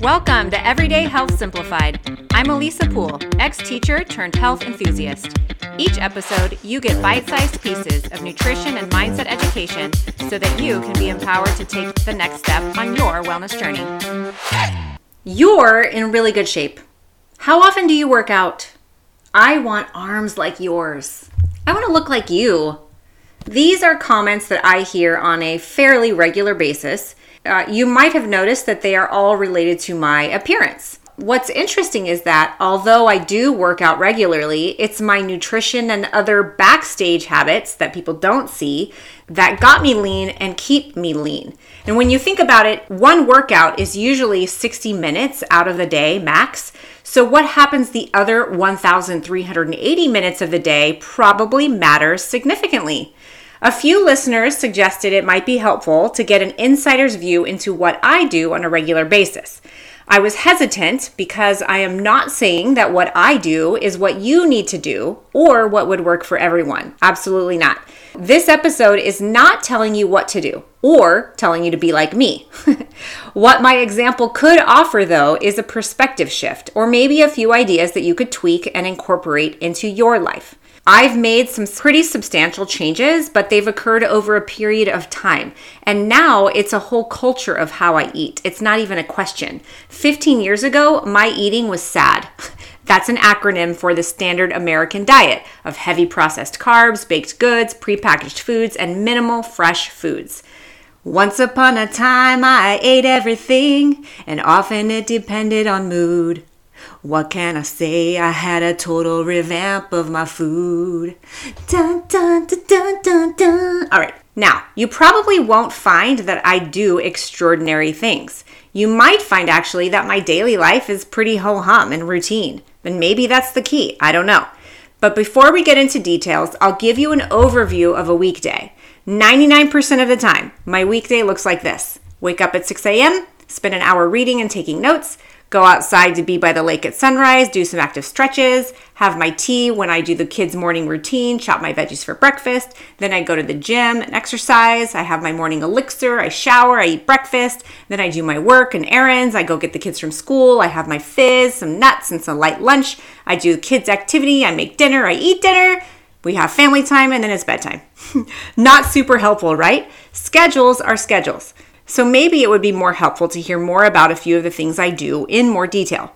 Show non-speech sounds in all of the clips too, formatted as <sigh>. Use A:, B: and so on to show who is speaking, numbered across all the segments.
A: Welcome to Everyday Health Simplified. I'm Elisa Pool, ex teacher turned health enthusiast. Each episode, you get bite sized pieces of nutrition and mindset education so that you can be empowered to take the next step on your wellness journey. You're in really good shape. How often do you work out? I want arms like yours. I want to look like you. These are comments that I hear on a fairly regular basis uh, you might have noticed that they are all related to my appearance. What's interesting is that although I do work out regularly, it's my nutrition and other backstage habits that people don't see that got me lean and keep me lean. And when you think about it, one workout is usually 60 minutes out of the day max. So, what happens the other 1,380 minutes of the day probably matters significantly. A few listeners suggested it might be helpful to get an insider's view into what I do on a regular basis. I was hesitant because I am not saying that what I do is what you need to do or what would work for everyone. Absolutely not. This episode is not telling you what to do or telling you to be like me. <laughs> what my example could offer, though, is a perspective shift or maybe a few ideas that you could tweak and incorporate into your life. I've made some pretty substantial changes, but they've occurred over a period of time. And now it's a whole culture of how I eat. It's not even a question. 15 years ago, my eating was sad. <laughs> That's an acronym for the standard American diet of heavy processed carbs, baked goods, prepackaged foods, and minimal fresh foods. Once upon a time, I ate everything, and often it depended on mood. What can I say? I had a total revamp of my food. Dun, dun, dun, dun, dun, dun. All right, now you probably won't find that I do extraordinary things. You might find actually that my daily life is pretty ho hum and routine. And maybe that's the key. I don't know. But before we get into details, I'll give you an overview of a weekday. 99% of the time, my weekday looks like this wake up at 6 a.m., spend an hour reading and taking notes, go outside to be by the lake at sunrise, do some active stretches, have my tea when I do the kids' morning routine, chop my veggies for breakfast. Then I go to the gym and exercise. I have my morning elixir, I shower, I eat breakfast. Then I do my work and errands. I go get the kids from school. I have my fizz, some nuts, and some light lunch. I do kids' activity. I make dinner. I eat dinner. We have family time and then it's bedtime. <laughs> Not super helpful, right? Schedules are schedules. So maybe it would be more helpful to hear more about a few of the things I do in more detail.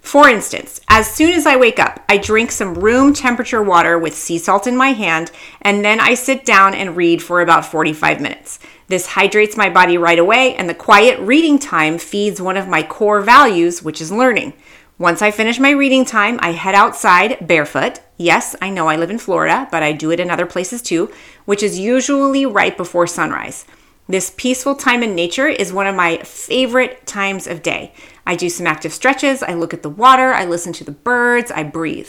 A: For instance, as soon as I wake up, I drink some room temperature water with sea salt in my hand, and then I sit down and read for about 45 minutes. This hydrates my body right away, and the quiet reading time feeds one of my core values, which is learning. Once I finish my reading time, I head outside barefoot. Yes, I know I live in Florida, but I do it in other places too, which is usually right before sunrise. This peaceful time in nature is one of my favorite times of day. I do some active stretches, I look at the water, I listen to the birds, I breathe.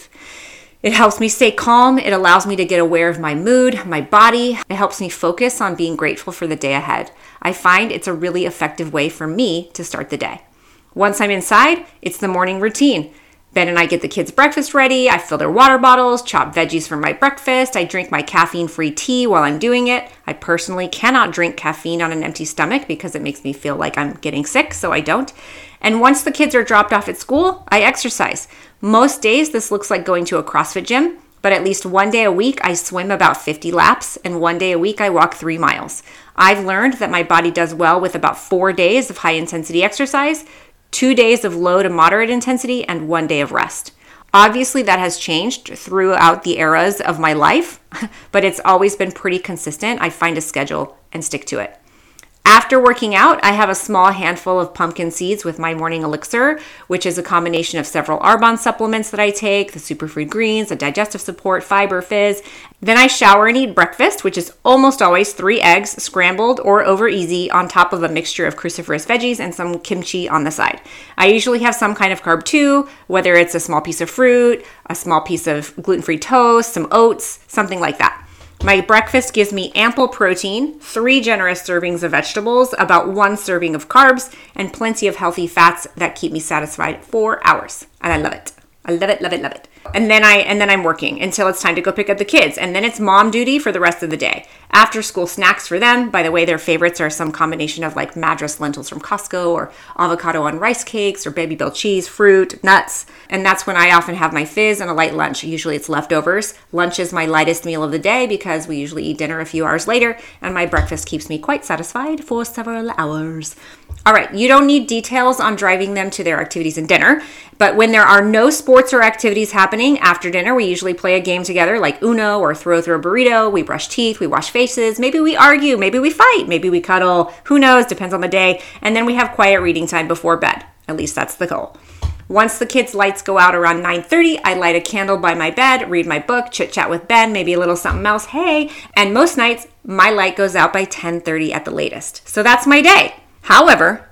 A: It helps me stay calm. It allows me to get aware of my mood, my body. It helps me focus on being grateful for the day ahead. I find it's a really effective way for me to start the day. Once I'm inside, it's the morning routine. Ben and I get the kids' breakfast ready. I fill their water bottles, chop veggies for my breakfast. I drink my caffeine free tea while I'm doing it. I personally cannot drink caffeine on an empty stomach because it makes me feel like I'm getting sick, so I don't. And once the kids are dropped off at school, I exercise. Most days, this looks like going to a CrossFit gym, but at least one day a week, I swim about 50 laps, and one day a week, I walk three miles. I've learned that my body does well with about four days of high intensity exercise, two days of low to moderate intensity, and one day of rest. Obviously, that has changed throughout the eras of my life, <laughs> but it's always been pretty consistent. I find a schedule and stick to it. After working out, I have a small handful of pumpkin seeds with my morning elixir, which is a combination of several Arbonne supplements that I take, the superfood greens, the digestive support, fiber, fizz. Then I shower and eat breakfast, which is almost always three eggs, scrambled or over easy, on top of a mixture of cruciferous veggies and some kimchi on the side. I usually have some kind of carb too, whether it's a small piece of fruit, a small piece of gluten free toast, some oats, something like that. My breakfast gives me ample protein, three generous servings of vegetables, about one serving of carbs, and plenty of healthy fats that keep me satisfied for hours. And I love it. I love it, love it, love it. And then I and then I'm working until it's time to go pick up the kids. And then it's mom duty for the rest of the day. after school snacks for them. By the way, their favorites are some combination of like Madras lentils from Costco or avocado on rice cakes or Babybel cheese, fruit, nuts. And that's when I often have my fizz and a light lunch. Usually it's leftovers. Lunch is my lightest meal of the day because we usually eat dinner a few hours later, and my breakfast keeps me quite satisfied for several hours. All right, you don't need details on driving them to their activities and dinner, but when there are no sports or activities happening after dinner, we usually play a game together like Uno or Throw Throw a burrito. We brush teeth, we wash faces, maybe we argue, maybe we fight, maybe we cuddle. Who knows? Depends on the day. And then we have quiet reading time before bed. At least that's the goal. Once the kids' lights go out around 9:30, I light a candle by my bed, read my book, chit-chat with Ben, maybe a little something else. Hey, and most nights my light goes out by 10:30 at the latest. So that's my day. However,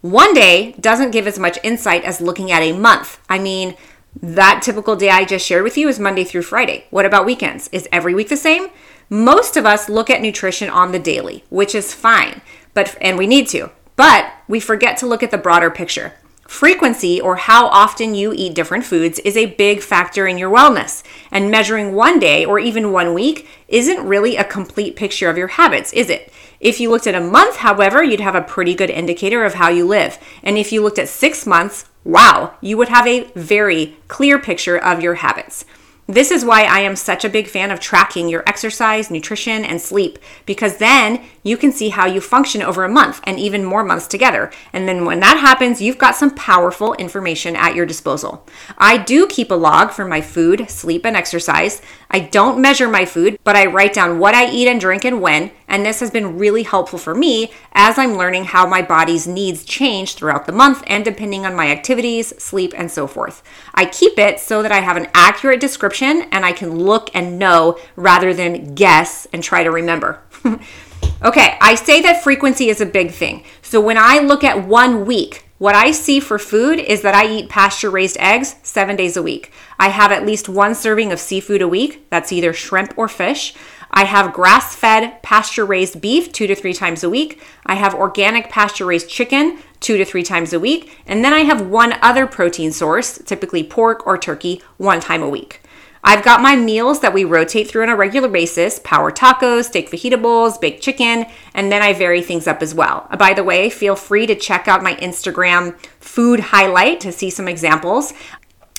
A: one day doesn't give as much insight as looking at a month. I mean, that typical day I just shared with you is Monday through Friday. What about weekends? Is every week the same? Most of us look at nutrition on the daily, which is fine, but and we need to. But we forget to look at the broader picture. Frequency, or how often you eat different foods, is a big factor in your wellness. And measuring one day or even one week isn't really a complete picture of your habits, is it? If you looked at a month, however, you'd have a pretty good indicator of how you live. And if you looked at six months, wow, you would have a very clear picture of your habits. This is why I am such a big fan of tracking your exercise, nutrition, and sleep, because then you can see how you function over a month and even more months together. And then when that happens, you've got some powerful information at your disposal. I do keep a log for my food, sleep, and exercise. I don't measure my food, but I write down what I eat and drink and when, and this has been really helpful for me as I'm learning how my body's needs change throughout the month and depending on my activities, sleep, and so forth. I keep it so that I have an accurate description and I can look and know rather than guess and try to remember. <laughs> okay, I say that frequency is a big thing. So when I look at one week, what I see for food is that I eat pasture raised eggs seven days a week. I have at least one serving of seafood a week. That's either shrimp or fish. I have grass fed pasture raised beef two to three times a week. I have organic pasture raised chicken two to three times a week. And then I have one other protein source, typically pork or turkey, one time a week. I've got my meals that we rotate through on a regular basis power tacos, steak fajita bowls, baked chicken, and then I vary things up as well. By the way, feel free to check out my Instagram food highlight to see some examples.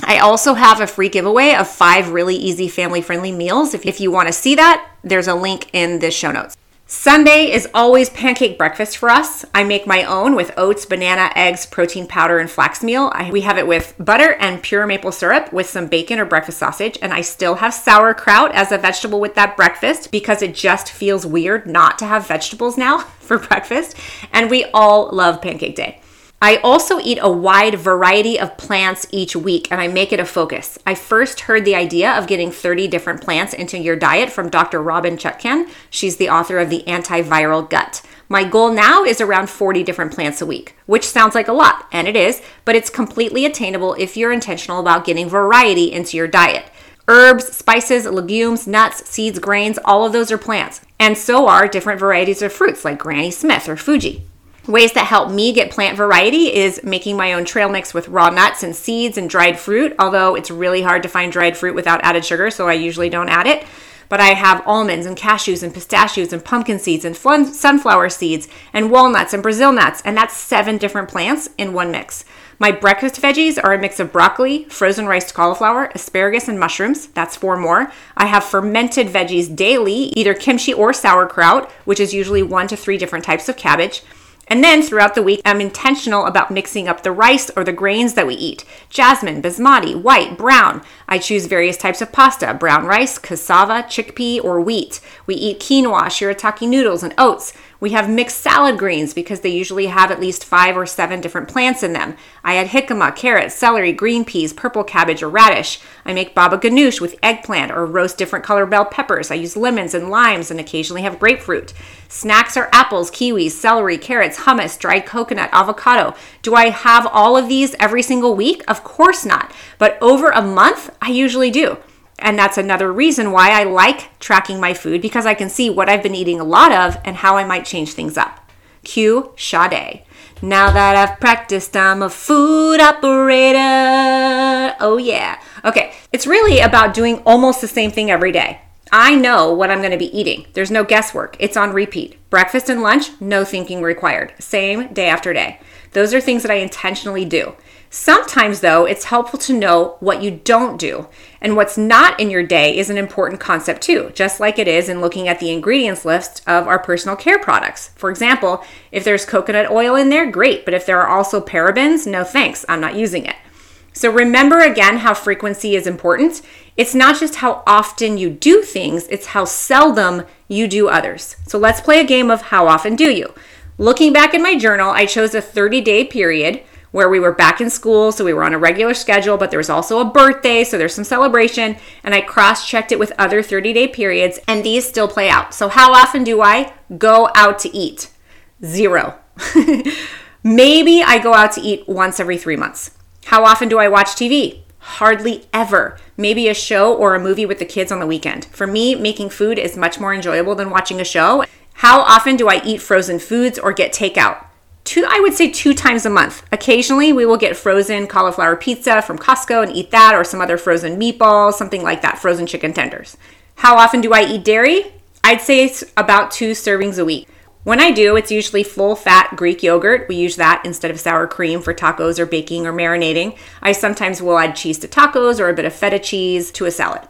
A: I also have a free giveaway of five really easy family friendly meals. If, you want to see that, there's a link in the show notes. Sunday is always pancake breakfast for us. I make my own with oats, banana, eggs, protein powder, and flax meal. I, we have it with butter and pure maple syrup with some bacon or breakfast sausage. And I still have sauerkraut as a vegetable with that breakfast because it just feels weird not to have vegetables now <laughs> for breakfast. And we all love Pancake Day. I also eat a wide variety of plants each week and I make it a focus. I first heard the idea of getting 30 different plants into your diet from Dr. Robynne Chutkan. She's the author of The Antiviral Gut. My goal now is around 40 different plants a week, which sounds like a lot, and it is, but it's completely attainable if you're intentional about getting variety into your diet. Herbs, spices, legumes, nuts, seeds, grains, all of those are plants. And so are different varieties of fruits like Granny Smith or Fuji. Ways that help me get plant variety is making my own trail mix with raw nuts and seeds and dried fruit, although it's really hard to find dried fruit without added sugar, so I usually don't add it. But I have almonds and cashews and pistachios and pumpkin seeds and sunflower seeds and walnuts and Brazil nuts, and that's seven different plants in one mix. My breakfast veggies are a mix of broccoli, frozen rice cauliflower, asparagus, and mushrooms. That's four more. I have fermented veggies daily, either kimchi or sauerkraut, which is usually one to three different types of cabbage. And then throughout the week, I'm intentional about mixing up the rice or the grains that we eat jasmine, basmati, white, brown. I choose various types of pasta brown rice, cassava, chickpea, or wheat. We eat quinoa, shirataki noodles, and oats. We have mixed salad greens because they usually have at least five or seven different plants in them. I add jicama, carrots, celery, green peas, purple cabbage, or radish. I make baba ganoush with eggplant or roast different color bell peppers. I use lemons and limes and occasionally have grapefruit. Snacks are apples, kiwis, celery, carrots, hummus, dried coconut, avocado. Do I have all of these every single week? Of course not. But over a month, I usually do. And that's another reason why I like tracking my food because I can see what I've been eating a lot of and how I might change things up. Cue Sade. Now that I've practiced, I'm a food operator. Oh, yeah. Okay, it's really about doing almost the same thing every day. I know what I'm going to be eating. There's no guesswork. It's on repeat. Breakfast and lunch, no thinking required. Same day after day. Those are things that I intentionally do. Sometimes, though, it's helpful to know what you don't do. And what's not in your day is an important concept, too, just like it is in looking at the ingredients list of our personal care products. For example, if there's coconut oil in there, great. But if there are also parabens, no thanks, I'm not using it. So remember again how frequency is important. It's not just how often you do things, it's how seldom you do others. So let's play a game of how often do you? Looking back in my journal, I chose a 30 day period where we were back in school, so we were on a regular schedule, but there was also a birthday, so there's some celebration, and I cross checked it with other 30 day periods, and these still play out. So, how often do I go out to eat? Zero. <laughs> Maybe I go out to eat once every three months. How often do I watch TV? Hardly ever. Maybe a show or a movie with the kids on the weekend. For me, making food is much more enjoyable than watching a show. How often do I eat frozen foods or get takeout? Two, I would say two times a month. Occasionally, we will get frozen cauliflower pizza from Costco and eat that, or some other frozen meatballs, something like that, frozen chicken tenders. How often do I eat dairy? I'd say it's about two servings a week. When I do, it's usually full fat Greek yogurt. We use that instead of sour cream for tacos or baking or marinating. I sometimes will add cheese to tacos or a bit of feta cheese to a salad.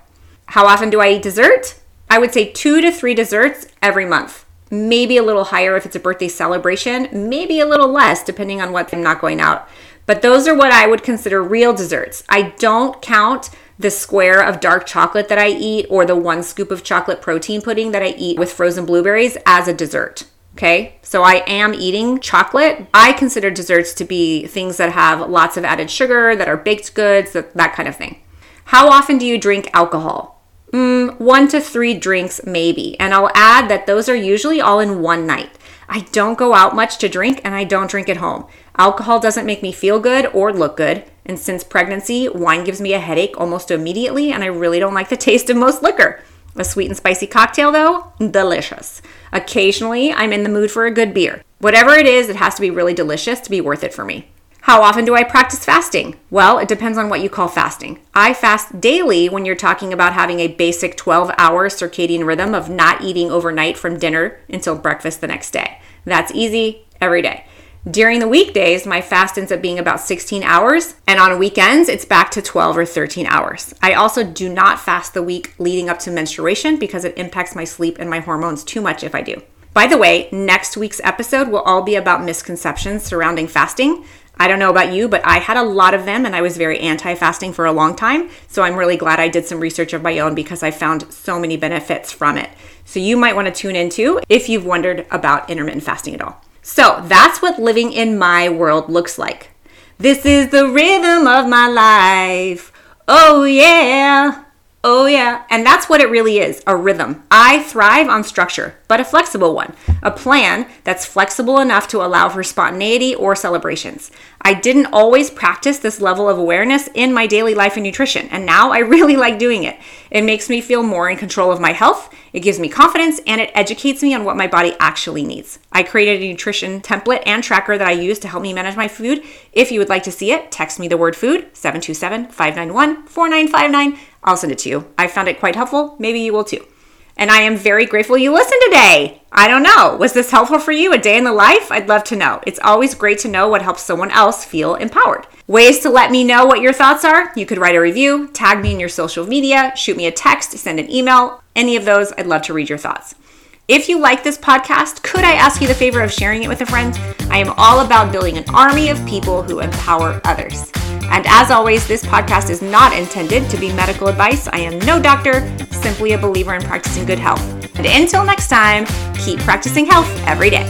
A: How often do I eat dessert? I would say two to three desserts every month maybe a little higher if it's a birthday celebration, maybe a little less depending on what I'm not going out. But those are what I would consider real desserts. I don't count the square of dark chocolate that I eat or the one scoop of chocolate protein pudding that I eat with frozen blueberries as a dessert. Okay, so I am eating chocolate. I consider desserts to be things that have lots of added sugar, that are baked goods, that, that kind of thing. How often do you drink alcohol? Mm, one to three drinks, maybe. And I'll add that those are usually all in one night. I don't go out much to drink and I don't drink at home. Alcohol doesn't make me feel good or look good. And since pregnancy, wine gives me a headache almost immediately, and I really don't like the <laughs> taste of most liquor. A sweet and spicy cocktail, though, delicious. Occasionally, I'm in the mood for a good beer. Whatever it is, it has to be really delicious to be worth it for me. How often do I practice fasting? Well, it depends on what you call fasting. I fast daily when you're talking about having a basic 12 hour circadian rhythm of not eating overnight from dinner until breakfast the next day. That's easy every day. During the weekdays, my fast ends up being about 16 hours, and on weekends, it's back to 12 or 13 hours. I also do not fast the week leading up to menstruation because it impacts my sleep and my hormones too much if I do. By the way, next week's episode will all be about misconceptions surrounding fasting. I don't know about you, but I had a lot of them and I was very anti fasting for a long time. So I'm really glad I did some research of my own because I found so many benefits from it. So you might want to tune into if you've wondered about intermittent fasting at all. So that's what living in my world looks like. This is the rhythm of my life. Oh, yeah. Oh, yeah. And that's what it really is a rhythm. I thrive on structure, but a flexible one. A plan that's flexible enough to allow for spontaneity or celebrations. I didn't always practice this level of awareness in my daily life and nutrition, and now I <laughs> really like doing it. It makes me feel more in control of my health, it gives me confidence, and it educates me on what my body actually needs. I created a nutrition template and tracker that I use to help me manage my food. If you would like to see it, text me the word food 727 591 4959 I'll send it to you. I found it quite helpful. Maybe you will too. And I am very grateful you listened today. I don't know. Was this helpful for you? A day in the life? I'd love to know. It's always great to know what helps someone else feel empowered. Ways to let me know what your thoughts are you could write a review, tag me in your social media, shoot me a text, send an email. Any of those, I'd love to read your thoughts. If you like this podcast, could I ask you the favor of sharing it with a friend? I am all about building an army of people who empower others. And as always, this podcast is not intended to be medical advice. I am no doctor, simply a believer in practicing good health. And until next time, keep practicing health every day.